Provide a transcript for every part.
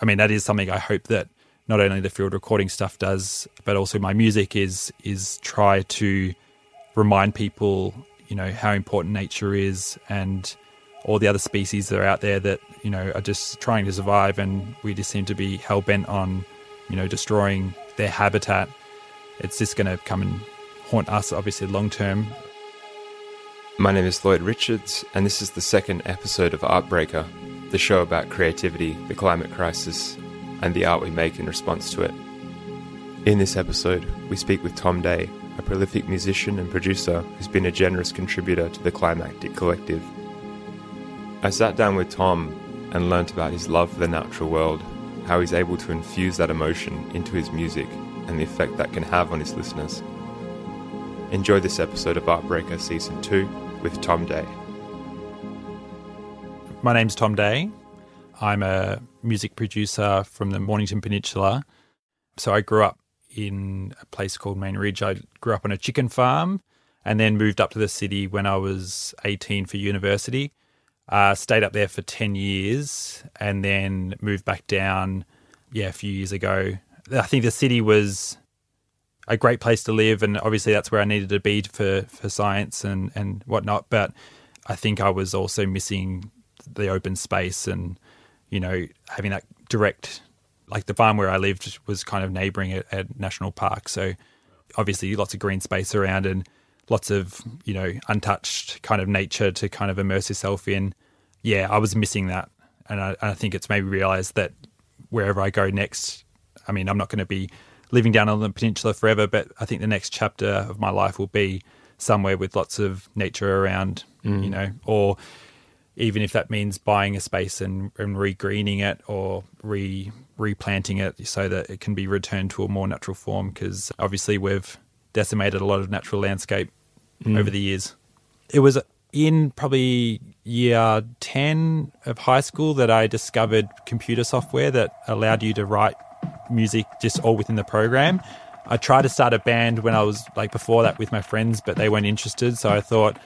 I mean, that is something I hope that not only the field recording stuff does, but also my music is is try to remind people, you know, how important nature is and all the other species that are out there that you know are just trying to survive, and we just seem to be hell bent on, you know, destroying their habitat. It's just going to come and haunt us, obviously, long term. My name is Lloyd Richards, and this is the second episode of Artbreaker, the show about creativity, the climate crisis, and the art we make in response to it. In this episode, we speak with Tom Day, a prolific musician and producer who's been a generous contributor to the Climactic Collective. I sat down with Tom and learnt about his love for the natural world, how he's able to infuse that emotion into his music, and the effect that can have on his listeners. Enjoy this episode of Artbreaker Season 2 with Tom Day. My name's Tom Day. I'm a music producer from the Mornington Peninsula. So I grew up in a place called Main Ridge. I grew up on a chicken farm and then moved up to the city when I was 18 for university. Uh, stayed up there for 10 years and then moved back down, yeah, a few years ago. I think the city was a great place to live, and obviously that's where I needed to be for, for science and, and whatnot. But I think I was also missing the open space and, you know, having that direct, like the farm where I lived was kind of neighboring a, a national park. So obviously lots of green space around and lots of you know untouched kind of nature to kind of immerse yourself in. Yeah, I was missing that, and I, I think it's maybe realised that wherever I go next, I mean, I'm not going to be living down on the peninsula forever, but I think the next chapter of my life will be somewhere with lots of nature around, mm. you know, or even if that means buying a space and, and regreening it or re replanting it so that it can be returned to a more natural form because obviously we've decimated a lot of natural landscape mm. over the years. It was in probably year 10 of high school that I discovered computer software that allowed you to write music just all within the program. I tried to start a band when I was like before that with my friends, but they weren't interested. So I thought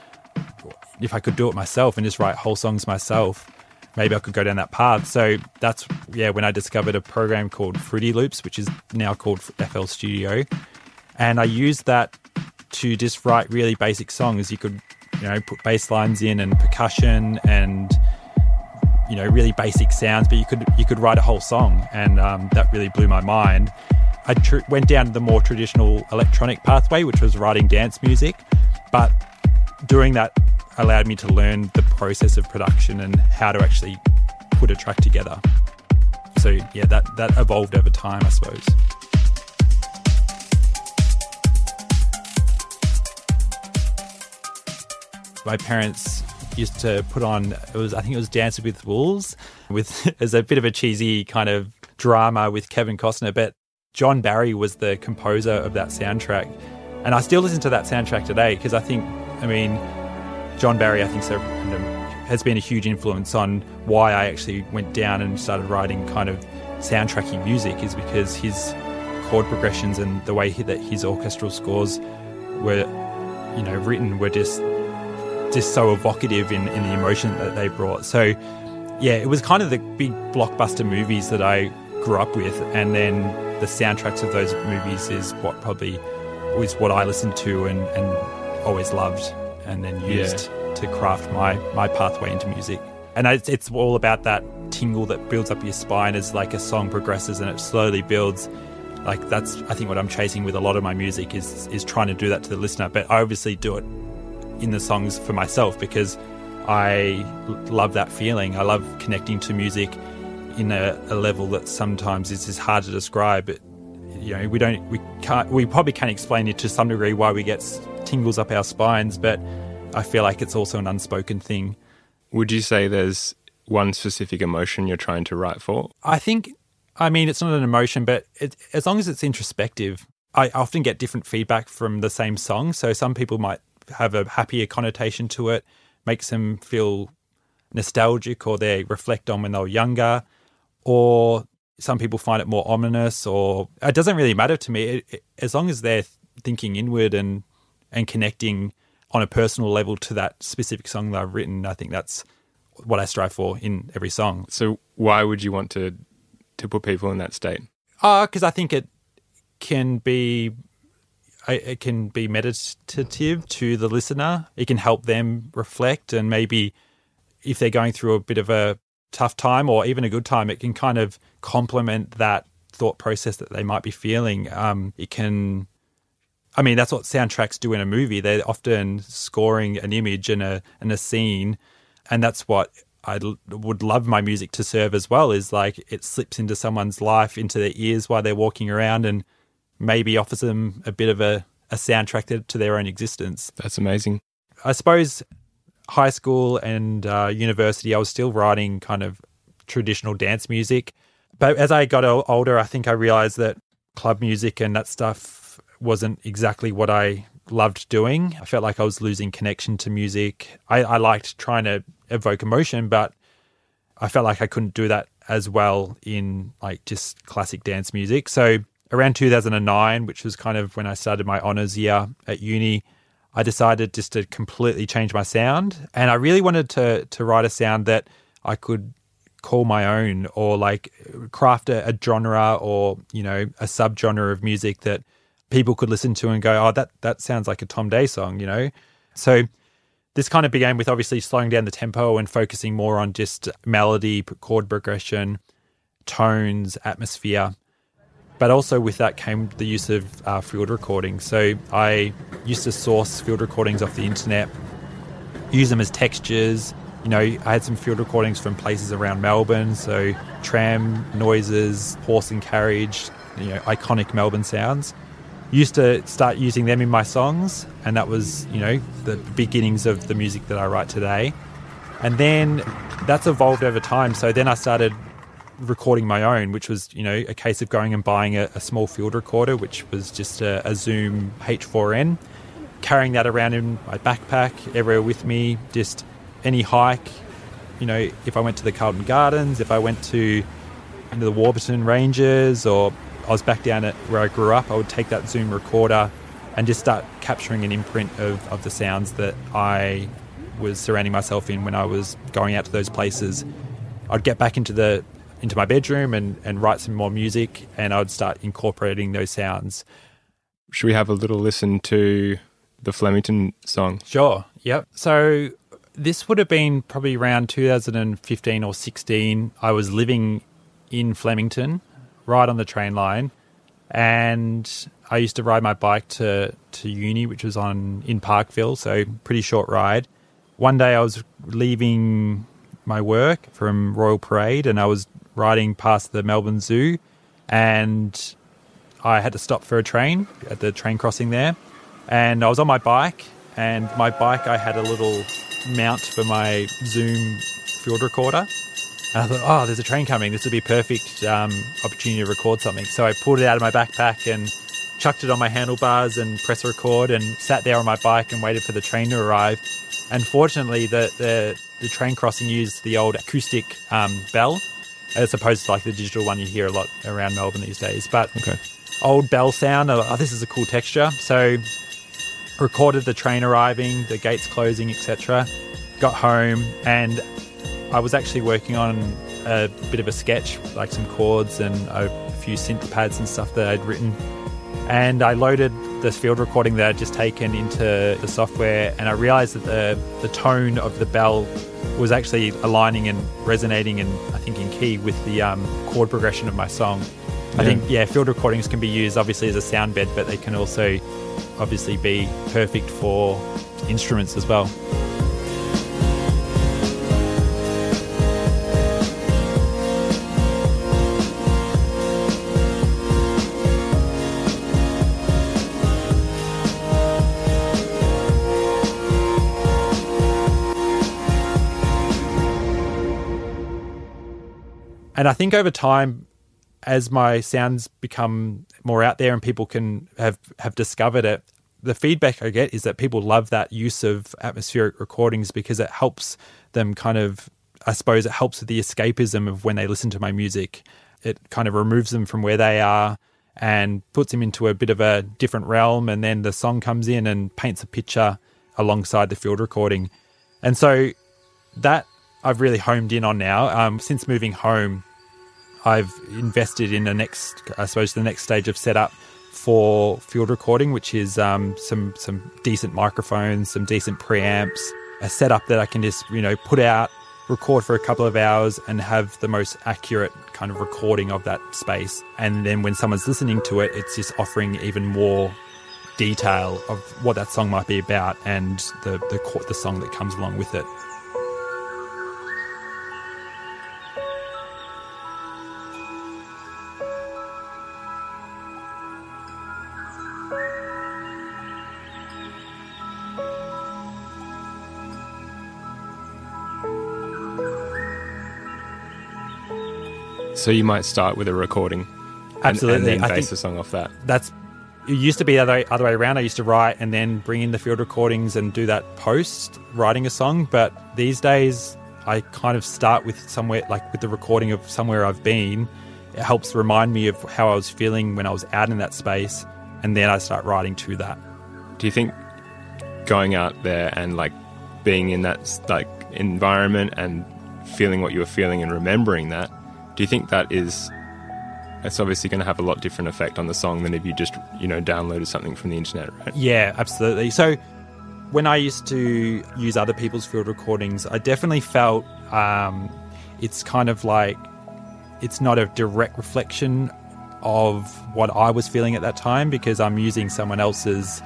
if I could do it myself and just write whole songs myself, maybe I could go down that path. So that's yeah when I discovered a program called Fruity Loops, which is now called FL Studio, and I used that to just write really basic songs. You could, you know, put bass lines in and percussion and you know really basic sounds, but you could you could write a whole song, and um, that really blew my mind. I tr- went down the more traditional electronic pathway, which was writing dance music, but doing that allowed me to learn the process of production and how to actually put a track together. So yeah, that that evolved over time, I suppose. my parents used to put on it was I think it was Dancing with Wolves with as a bit of a cheesy kind of drama with Kevin Costner, but John Barry was the composer of that soundtrack, and I still listen to that soundtrack today because I think I mean John Barry I think has been a huge influence on why I actually went down and started writing kind of soundtracky music is because his chord progressions and the way that his orchestral scores were you know written were just just so evocative in, in the emotion that they brought. So, yeah, it was kind of the big blockbuster movies that I grew up with, and then the soundtracks of those movies is what probably was what I listened to and, and always loved, and then used yeah. to craft my my pathway into music. And it's, it's all about that tingle that builds up your spine as like a song progresses and it slowly builds like that's I think what I'm chasing with a lot of my music is is trying to do that to the listener. But I obviously do it in the songs for myself because I love that feeling. I love connecting to music in a, a level that sometimes is just hard to describe. But, you know, we don't, we can't, we probably can't explain it to some degree why we get tingles up our spines, but I feel like it's also an unspoken thing. Would you say there's one specific emotion you're trying to write for? I think, I mean, it's not an emotion, but it, as long as it's introspective, I often get different feedback from the same song. So some people might have a happier connotation to it, makes them feel nostalgic or they reflect on when they were younger, or some people find it more ominous, or it doesn't really matter to me. It, it, as long as they're thinking inward and and connecting on a personal level to that specific song that I've written, I think that's what I strive for in every song. So, why would you want to to put people in that state? Oh, because I think it can be it can be meditative to the listener. It can help them reflect and maybe if they're going through a bit of a tough time or even a good time, it can kind of complement that thought process that they might be feeling. Um, it can, I mean, that's what soundtracks do in a movie. They're often scoring an image and a and a scene, and that's what I would love my music to serve as well. Is like it slips into someone's life, into their ears while they're walking around, and maybe offers them a bit of a, a soundtrack to their own existence. That's amazing. I suppose high school and uh, university, I was still writing kind of traditional dance music. But as I got older, I think I realized that club music and that stuff wasn't exactly what I loved doing. I felt like I was losing connection to music. I, I liked trying to evoke emotion, but I felt like I couldn't do that as well in like just classic dance music. So around 2009, which was kind of when I started my honors year at uni, I decided just to completely change my sound. And I really wanted to to write a sound that I could call my own or like craft a, a genre or, you know, a subgenre of music that people could listen to and go, oh, that that sounds like a Tom Day song, you know? So this kind of began with obviously slowing down the tempo and focusing more on just melody, chord progression, tones, atmosphere. But also with that came the use of uh, field recording. So I used to source field recordings off the internet, use them as textures. You know, I had some field recordings from places around Melbourne, so tram noises, horse and carriage, you know, iconic Melbourne sounds. Used to start using them in my songs, and that was, you know, the beginnings of the music that I write today. And then that's evolved over time. So then I started recording my own, which was, you know, a case of going and buying a, a small field recorder, which was just a, a, Zoom H4n, carrying that around in my backpack everywhere with me, just any hike. You know, if I went to the Carlton Gardens, if I went to into the Warburton Ranges, or I was back down at where I grew up, I would take that Zoom recorder and just start capturing an imprint of, of the sounds that I was surrounding myself in when I was going out to those places. I'd get back into the into my bedroom and, and write some more music, and I'd start incorporating those sounds. Should we have a little listen to the Flemington song? Sure. Yep. So this would have been probably around 2015 or 16. I was living in Flemington, right on the train line, and I used to ride my bike to to uni, which was on in Parkville, so pretty short ride. One day I was leaving my work from Royal Parade, and I was riding past the Melbourne Zoo, and I had to stop for a train at the train crossing there. And I was on my bike, and my bike I had a little mount for my Zoom field recorder. And I thought, oh, there's a train coming. This would be a perfect um, opportunity to record something. So I pulled it out of my backpack and chucked it on my handlebars and press record and sat there on my bike and waited for the train to arrive. And fortunately, the the, the train crossing used the old acoustic um, bell as opposed to like the digital one you hear a lot around Melbourne these days. But okay. old bell sound, oh, oh, this is a cool texture. So recorded the train arriving, the gates closing, etc. Got home and I was actually working on a bit of a sketch, like some chords and a few synth pads and stuff that I'd written. And I loaded this field recording that I'd just taken into the software, and I realized that the, the tone of the bell was actually aligning and resonating and I think in key with the um, chord progression of my song. Yeah. I think, yeah, field recordings can be used obviously as a sound bed, but they can also obviously be perfect for instruments as well. And I think over time, as my sounds become more out there and people can have have discovered it, the feedback I get is that people love that use of atmospheric recordings because it helps them kind of I suppose it helps with the escapism of when they listen to my music. It kind of removes them from where they are and puts them into a bit of a different realm and then the song comes in and paints a picture alongside the field recording. And so that I've really homed in on now. Um, since moving home, I've invested in the next, I suppose, the next stage of setup for field recording, which is um, some some decent microphones, some decent preamps, a setup that I can just you know put out, record for a couple of hours, and have the most accurate kind of recording of that space. And then when someone's listening to it, it's just offering even more detail of what that song might be about and the the, the song that comes along with it. So you might start with a recording, absolutely, and, and then base a song off that. That's it used to be the other, other way around. I used to write and then bring in the field recordings and do that post writing a song. But these days, I kind of start with somewhere like with the recording of somewhere I've been. It helps remind me of how I was feeling when I was out in that space, and then I start writing to that. Do you think going out there and like being in that like environment and feeling what you were feeling and remembering that, do you think that is it's obviously going to have a lot different effect on the song than if you just you know downloaded something from the internet right? Yeah absolutely. So when i used to use other people's field recordings i definitely felt um, it's kind of like it's not a direct reflection of what i was feeling at that time because i'm using someone else's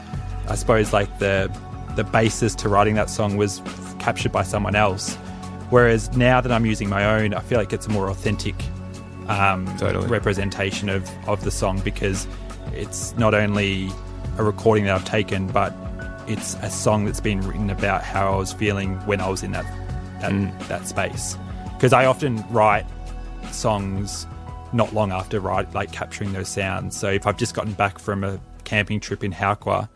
i suppose like the the basis to writing that song was captured by someone else whereas now that i'm using my own i feel like it's a more authentic um, totally. representation of, of the song because it's not only a recording that I've taken, but it's a song that's been written about how I was feeling when I was in that that, mm. that space. Because I often write songs not long after write, like capturing those sounds. So if I've just gotten back from a camping trip in Howqua,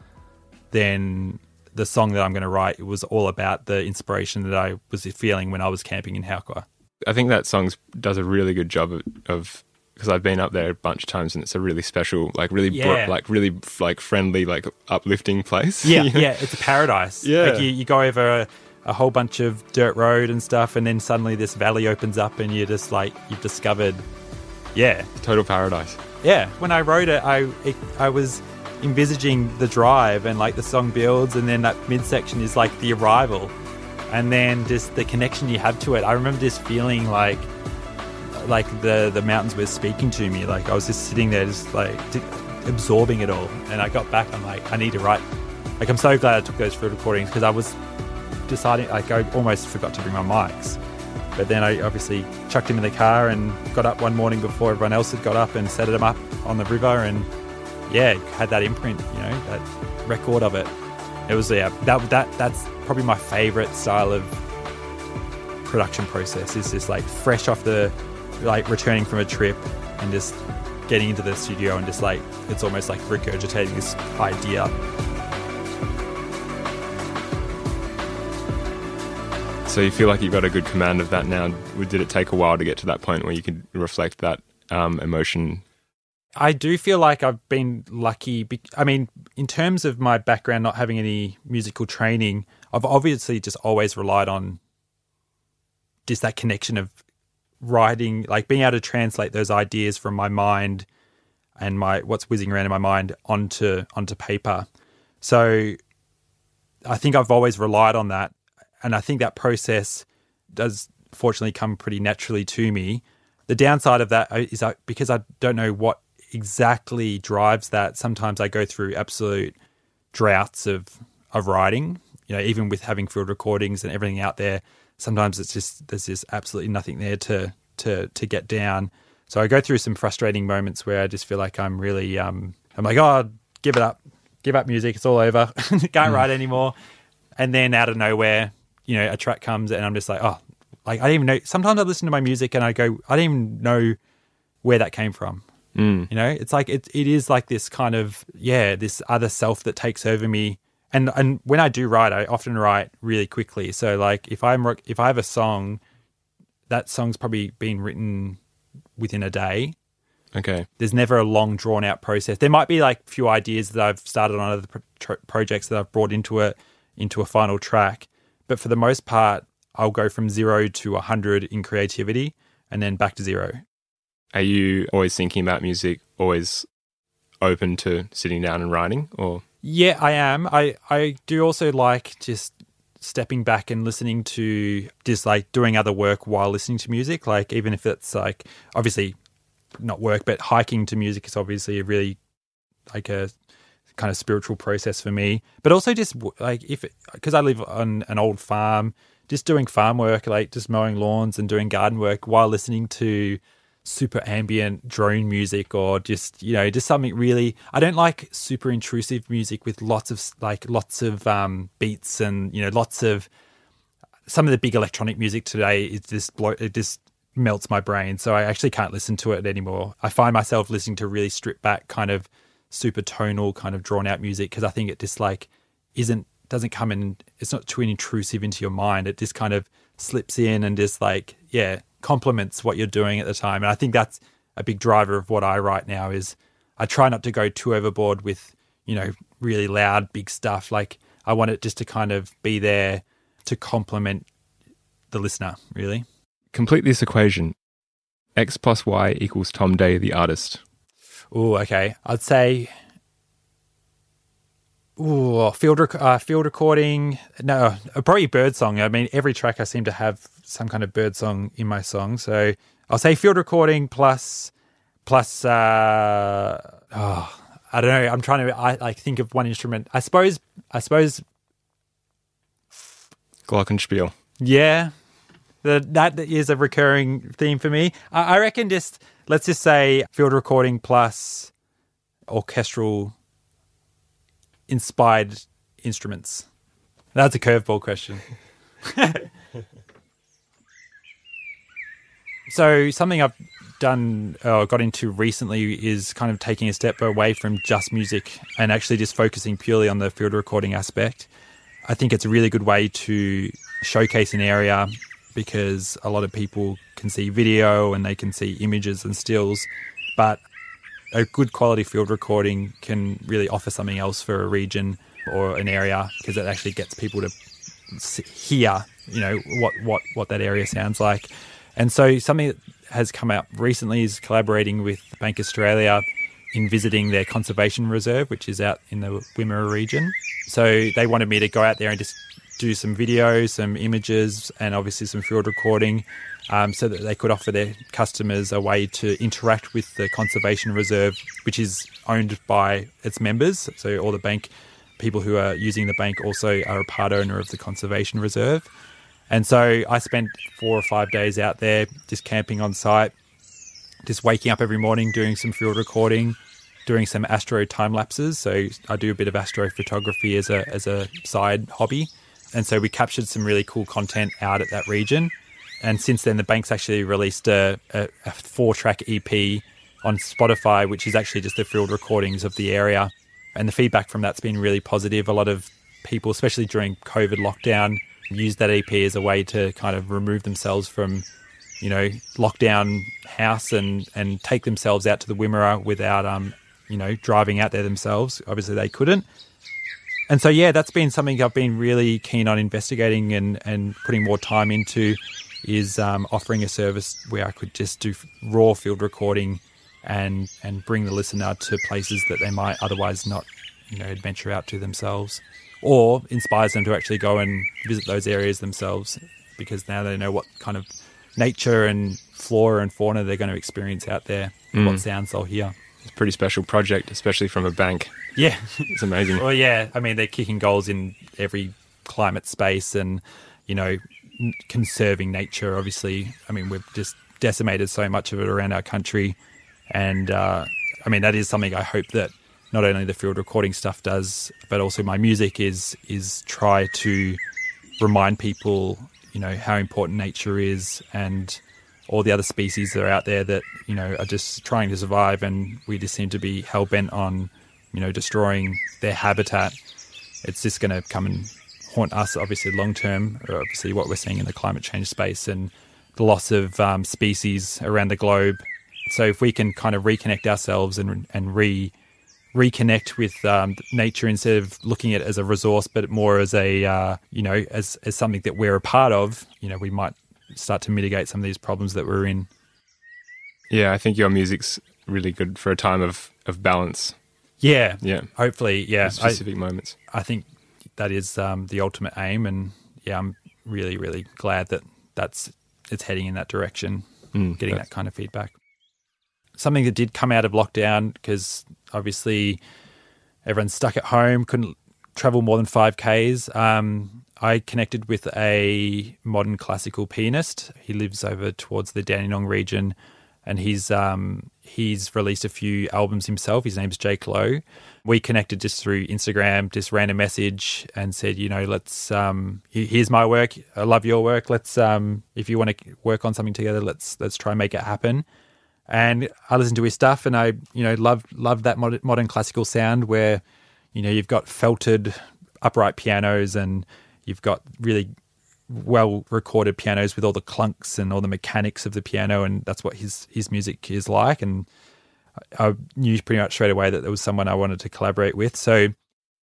then the song that I'm going to write it was all about the inspiration that I was feeling when I was camping in Howqua. I think that song does a really good job of, because I've been up there a bunch of times and it's a really special, like really, yeah. bro- like really, like friendly, like uplifting place. Yeah, you know? yeah, it's a paradise. Yeah, like you, you go over a, a, whole bunch of dirt road and stuff, and then suddenly this valley opens up, and you're just like you've discovered, yeah, total paradise. Yeah, when I wrote it, I it, I was envisaging the drive and like the song builds, and then that midsection is like the arrival and then just the connection you have to it. I remember just feeling like like the the mountains were speaking to me. Like I was just sitting there, just like absorbing it all. And I got back. I'm like, I need to write. Like I'm so glad I took those field recordings because I was deciding. Like I almost forgot to bring my mics. But then I obviously chucked him in the car and got up one morning before everyone else had got up and set them up on the river and yeah, had that imprint, you know, that record of it. It was yeah, that that that's probably my favorite style of production process is just like fresh off the like returning from a trip and just getting into the studio and just like it's almost like regurgitating this idea. So you feel like you've got a good command of that now. Did it take a while to get to that point where you could reflect that um, emotion I do feel like I've been lucky. I mean, in terms of my background, not having any musical training, I've obviously just always relied on just that connection of writing, like being able to translate those ideas from my mind and my what's whizzing around in my mind onto onto paper. So I think I've always relied on that, and I think that process does fortunately come pretty naturally to me. The downside of that uh, that because I don't know what exactly drives that. Sometimes I go through absolute droughts of of writing. You know, even with having field recordings and everything out there, sometimes it's just there's just absolutely nothing there to to to get down. So I go through some frustrating moments where I just feel like I'm really um I'm like, oh, give it up, give up music, it's all over, can't mm. write anymore. And then out of nowhere, you know, a track comes and I'm just like, oh, like I didn't even know. Sometimes I listen to my music and I go, I didn't even know where that came from. Mm. You know, it's like it it is like this kind of yeah, this other self that takes over me. And and when I do write, I often write really quickly. So like if I'm if I have a song, that song's probably been written within a day. Okay. There's never a long drawn out process. There might be like a few ideas that I've started on other pro- projects that I've brought into it into a final track, but for the most part, I'll go from zero to a hundred in creativity and then back to zero Are you always thinking about music, always open to sitting down and writing or Yeah, I am. I, I do also like just stepping back and listening to just like doing other work while listening to music. Like even if it's like obviously not work, but hiking to music is obviously a really like a kind of spiritual process for me. But also just like if because I live on an old farm, just doing farm work, like just mowing lawns and doing garden work while listening to super ambient drone music or just you know just something really i don't like super intrusive music with lots of like lots of um beats and you know lots of some of the big electronic music today is just blow it just melts my brain. So i actually can't listen to it anymore. I find myself listening to really stripped back kind of super tonal kind of drawn out music because i think it just like isn't doesn't come in it's not too intrusive into your mind. It just kind of slips in and just like yeah complements what you're doing at the time. And I think that's a big driver of what I write now is I try not to go too overboard with, you know, really loud, big stuff. Like I want it just to kind of be there to complement the listener, really. Complete this equation. X plus Y equals Tom Day, the artist. Oh, okay. I'd say Ooh, field rec- uh, field recording. No, uh, probably bird song. I mean, every track I seem to have some kind of bird song in my song. So I'll say field recording plus plus. Uh, oh, I don't know. I'm trying to I like think of one instrument. I suppose. I suppose. Glockenspiel. Yeah, the, that is a recurring theme for me. I, I reckon just let's just say field recording plus orchestral inspired instruments? That's a curveball question. so something I've done uh, or got into recently is kind of taking a step away from just music and actually just focusing purely on the field recording aspect. I think it's a really good way to showcase an area because a lot of people can see video and they can see images and stills, but a good quality field recording can really offer something else for a region or an area because it actually gets people to hear, you know, what, what, what that area sounds like. And so something that has come out recently is collaborating with Bank Australia in visiting their conservation reserve, which is out in the Wimmera region. So they wanted me to go out there and just do some videos, some images, and obviously some field recording um, so that they could offer their customers a way to interact with the conservation reserve, which is owned by its members. So all the bank people who are using the bank also are a part owner of the conservation reserve. And so I spent four or five days out there just camping on site, just waking up every morning, doing some field recording, doing some astro time lapses. So I do a bit of astrophotography as a as a side hobby. And so we captured some really cool content out at that region. And since then, the bank's actually released a, a, a four track EP on Spotify, which is actually just the field recordings of the area. And the feedback from that's been really positive. A lot of people, especially during COVID lockdown, use that EP as a way to kind of remove themselves from, you know, lockdown house and, and take themselves out to the Wimmera without, um, you know, driving out there themselves. Obviously, they couldn't. And so, yeah, that's been something I've been really keen on investigating and, and putting more time into is um, offering a service where I could just do raw field recording and and bring the listener to places that they might otherwise not you know adventure out to themselves. Or inspires them to actually go and visit those areas themselves because now they know what kind of nature and flora and fauna they're going to experience out there mm. what sounds they'll hear. It's a pretty special project especially from a bank. Yeah. It's amazing. Well yeah i mean they're kicking goals in every climate space and you know conserving nature. Obviously, I mean we've just decimated so much of it around our country, and uh, I mean that is something I hope that not only the field recording stuff does, but also my music is is try to remind people, you know, how important nature is and all the other species that are out there that you know are just trying to survive, and we just seem to be hell bent on, you know, destroying their habitat. It's just going to come and haunt us, obviously, long term, obviously, what we're seeing in the climate change space and the loss of um, species around the globe. So, if we can kind of reconnect ourselves and, and re reconnect with um, nature instead of looking at it as a resource, but more as a uh, you know as as something that we're a part of, you know, we might start to mitigate some of these problems that we're in. Yeah, I think your music's really good for a time of, of balance. Yeah, Yeah. hopefully, yeah. at I, Specific moments. I think that is um, the ultimate aim, and yeah, I'm really, really glad that that's it's heading in that direction, Mm, getting that kind of feedback. Something that did come out of lockdown because obviously everyone's stuck at home, couldn't travel more than five k's. Um, I connected with a modern classical pianist. He lives over towards the Dandenong region, and he's um, he's released a few albums himself. His name's Jake Lowe. We connected just through Instagram, just ran a message and said, you know, let's um, here's my work. I love your work. Let's um, if you want to work on something together, let's let's try and make it happen. And I listened to his stuff, and I you know loved loved that mod- modern classical sound where you know you've got felted upright pianos and you've got really well recorded pianos with all the clunks and all the mechanics of the piano and that's what his his music is like. And I knew pretty much straight away that there was someone I wanted to collaborate with. So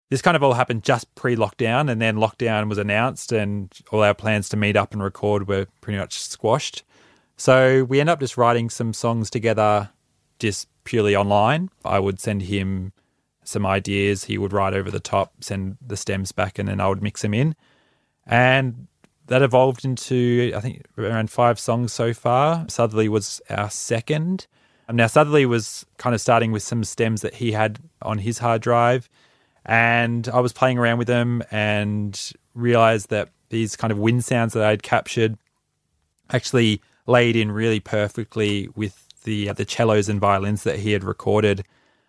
this kind of all happened just pre-lockdown and then lockdown was announced and all our plans to meet up and record were pretty much squashed. So we end up just writing some songs together just purely online. I would send him some ideas. He would write over the top send the stems back and then I would mix them in. And that evolved into I think around five songs so far. Southerly was our second. Now Southerly was kind of starting with some stems that he had on his hard drive, and I was playing around with them and realized that these kind of wind sounds that I'd captured actually laid in really perfectly with the uh, the cellos and violins that he had recorded.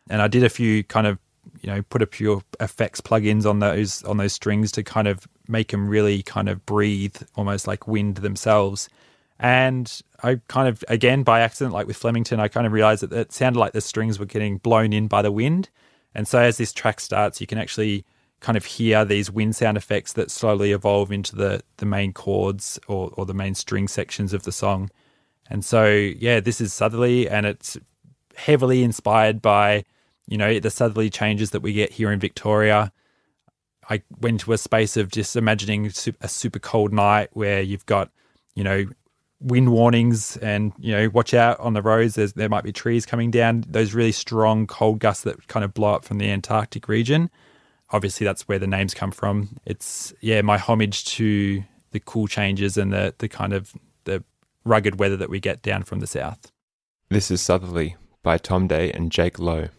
And I did a few kind of you know put a few effects plugins on those on those strings to kind of make them really kind of breathe almost like wind themselves. And i kind of again by accident like with flemington i kind of realized that it sounded like the strings were getting blown in by the wind. And so as this track starts you can actually kind of hear these wind sound effects that slowly evolve into the the main chords or, or the main string sections of the song. And so yeah this is southerly and it's heavily inspired by you know the southerly changes that we get here in victoria I went to a space of just imagining a super cold night where you've got, you know, wind warnings and, you know, watch out on the roads. There's, there might be trees coming down, those really strong cold gusts that kind of blow up from the Antarctic region. Obviously, that's where the names come from. It's, yeah, my homage to the cool changes and the, the kind of the rugged weather that we get down from the south. This is Southerly by Tom Day and Jake Lowe.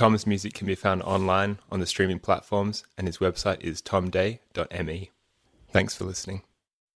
Tom's music can be found online on the streaming platforms, and his website is tomday.me. Thanks for listening.